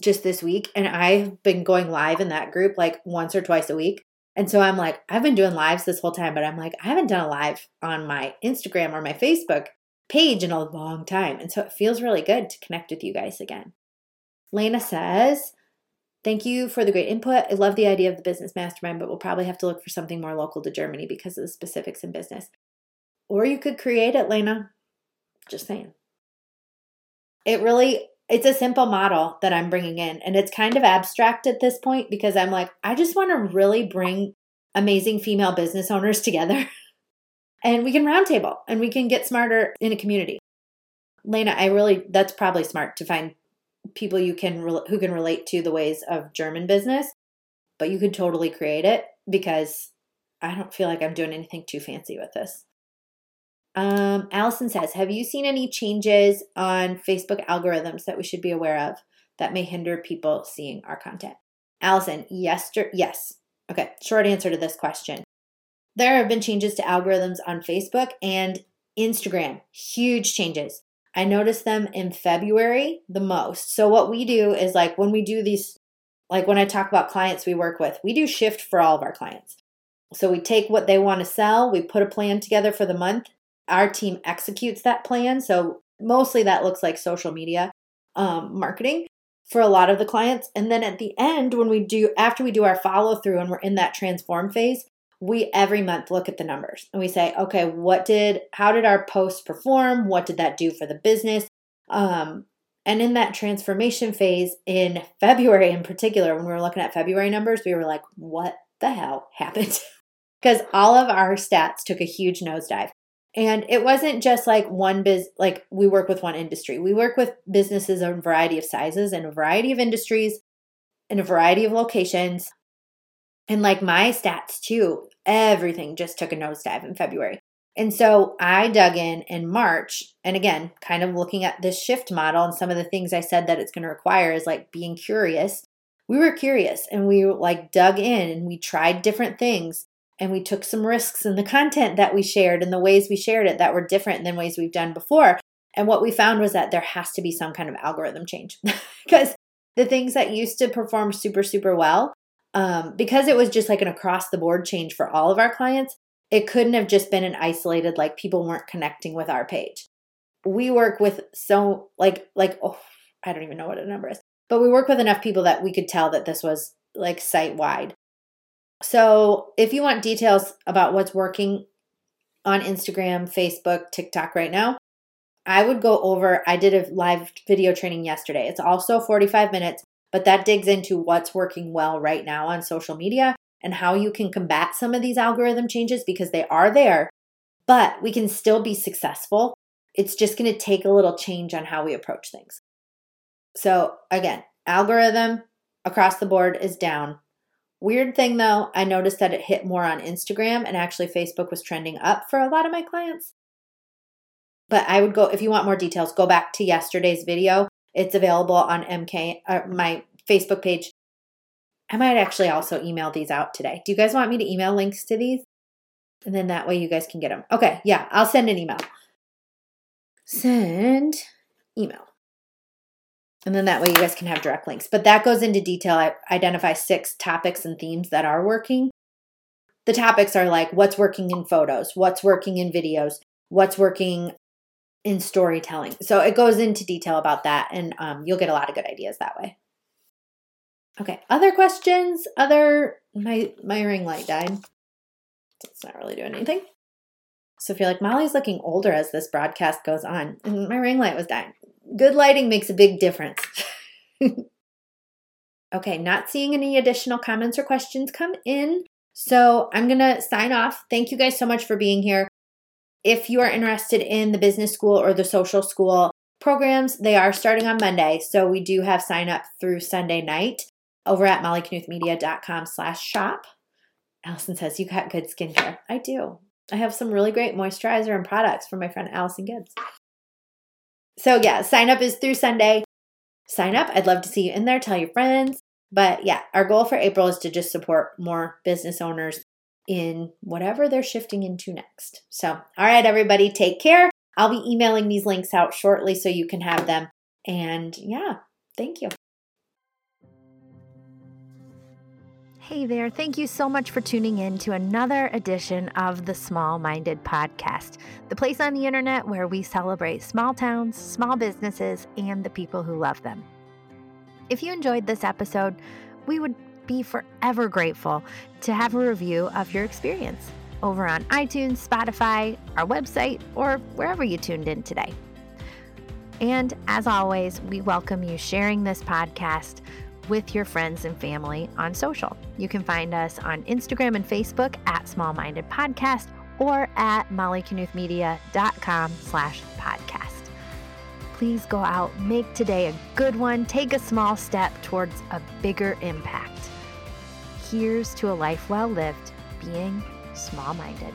just this week, and I've been going live in that group like once or twice a week. And so I'm like, I've been doing lives this whole time, but I'm like, I haven't done a live on my Instagram or my Facebook page in a long time. And so it feels really good to connect with you guys again. Lena says, Thank you for the great input. I love the idea of the business mastermind, but we'll probably have to look for something more local to Germany because of the specifics in business. Or you could create it, Lena. Just saying. It really, it's a simple model that I'm bringing in. And it's kind of abstract at this point because I'm like, I just want to really bring amazing female business owners together and we can roundtable and we can get smarter in a community. Lena, I really that's probably smart to find people you can who can relate to the ways of German business, but you could totally create it because I don't feel like I'm doing anything too fancy with this. Um, Allison says, "Have you seen any changes on Facebook algorithms that we should be aware of that may hinder people seeing our content?" Allison, yes, yes. Okay, short answer to this question. There have been changes to algorithms on Facebook and Instagram, huge changes. I noticed them in February the most. So, what we do is like when we do these, like when I talk about clients we work with, we do shift for all of our clients. So, we take what they want to sell, we put a plan together for the month. Our team executes that plan. So, mostly that looks like social media um, marketing for a lot of the clients. And then at the end, when we do, after we do our follow through and we're in that transform phase, we every month look at the numbers and we say, okay, what did, how did our post perform? What did that do for the business? Um, and in that transformation phase in February, in particular, when we were looking at February numbers, we were like, what the hell happened? because all of our stats took a huge nosedive. And it wasn't just like one biz, like we work with one industry. We work with businesses of a variety of sizes and a variety of industries in a variety of locations. And like my stats too, everything just took a nosedive in February. And so I dug in in March. And again, kind of looking at this shift model and some of the things I said that it's going to require is like being curious. We were curious and we like dug in and we tried different things and we took some risks in the content that we shared and the ways we shared it that were different than ways we've done before. And what we found was that there has to be some kind of algorithm change because the things that used to perform super, super well um, because it was just like an across the board change for all of our clients, it couldn't have just been an isolated, like people weren't connecting with our page. We work with so, like, like, oh, I don't even know what a number is, but we work with enough people that we could tell that this was like site wide. So if you want details about what's working on Instagram, Facebook, TikTok right now, I would go over. I did a live video training yesterday. It's also 45 minutes but that digs into what's working well right now on social media and how you can combat some of these algorithm changes because they are there, but we can still be successful. It's just going to take a little change on how we approach things. So, again, algorithm across the board is down. Weird thing though, I noticed that it hit more on Instagram and actually Facebook was trending up for a lot of my clients. But I would go, if you want more details, go back to yesterday's video it's available on MK, uh, my Facebook page. I might actually also email these out today. Do you guys want me to email links to these? And then that way you guys can get them. Okay, yeah, I'll send an email. Send email. And then that way you guys can have direct links. But that goes into detail. I identify six topics and themes that are working. The topics are like what's working in photos, what's working in videos, what's working in storytelling. So it goes into detail about that, and um, you'll get a lot of good ideas that way. Okay, other questions? Other my my ring light died. It's not really doing anything. So if you're like, Molly's looking older as this broadcast goes on, my ring light was dying. Good lighting makes a big difference. okay, not seeing any additional comments or questions come in. So I'm going to sign off. Thank you guys so much for being here. If you are interested in the business school or the social school programs, they are starting on Monday. So we do have sign up through Sunday night over at mollyknuthmedia.com slash shop. Allison says, you got good skincare. I do. I have some really great moisturizer and products from my friend Allison Gibbs. So yeah, sign up is through Sunday. Sign up. I'd love to see you in there. Tell your friends. But yeah, our goal for April is to just support more business owners in whatever they're shifting into next. So, all right, everybody, take care. I'll be emailing these links out shortly so you can have them. And yeah, thank you. Hey there, thank you so much for tuning in to another edition of the Small Minded Podcast, the place on the internet where we celebrate small towns, small businesses, and the people who love them. If you enjoyed this episode, we would be forever grateful to have a review of your experience over on iTunes, Spotify, our website, or wherever you tuned in today. And as always, we welcome you sharing this podcast with your friends and family on social. You can find us on Instagram and Facebook at Small Minded Podcast or at mollyknuthmedia.com slash podcast. Please go out, make today a good one, take a small step towards a bigger impact. Here's to a life well lived, being small minded.